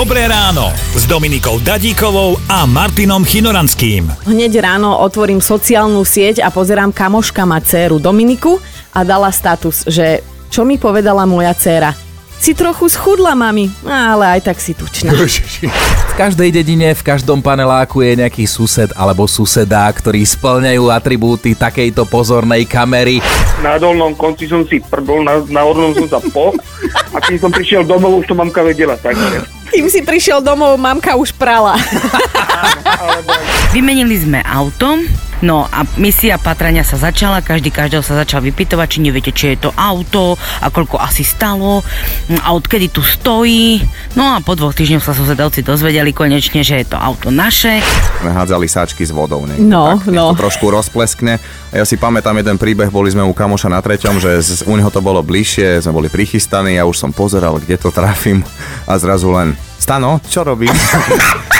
Dobré ráno s Dominikou Dadíkovou a Martinom Chinoranským. Hneď ráno otvorím sociálnu sieť a pozerám, kamoška má dceru Dominiku a dala status, že čo mi povedala moja dcéra. Si trochu schudla, mami, ale aj tak si tučná. V každej dedine, v každom paneláku je nejaký sused alebo susedá, ktorí splňajú atribúty takejto pozornej kamery. Na dolnom konci som si prdol, na, na hornom som sa po a keď som prišiel domov, už to mamka vedela, takže... Kým si prišiel domov, mamka už prala. Vymenili sme auto, no a misia patrania sa začala, každý každého sa začal vypytovať, či neviete, či je to auto a koľko asi stalo a odkedy tu stojí. No a po dvoch týždňoch sa susedovci dozvedeli konečne, že je to auto naše. sme hádzali sáčky s vodou. Nie? No, tak, no. To trošku rozpleskne. Ja si pamätám jeden príbeh, boli sme u kamoša na treťom, že z, u neho to bolo bližšie, sme boli prichystaní, ja už som pozeral, kde to trafím a zrazu len Stano, čo robíš?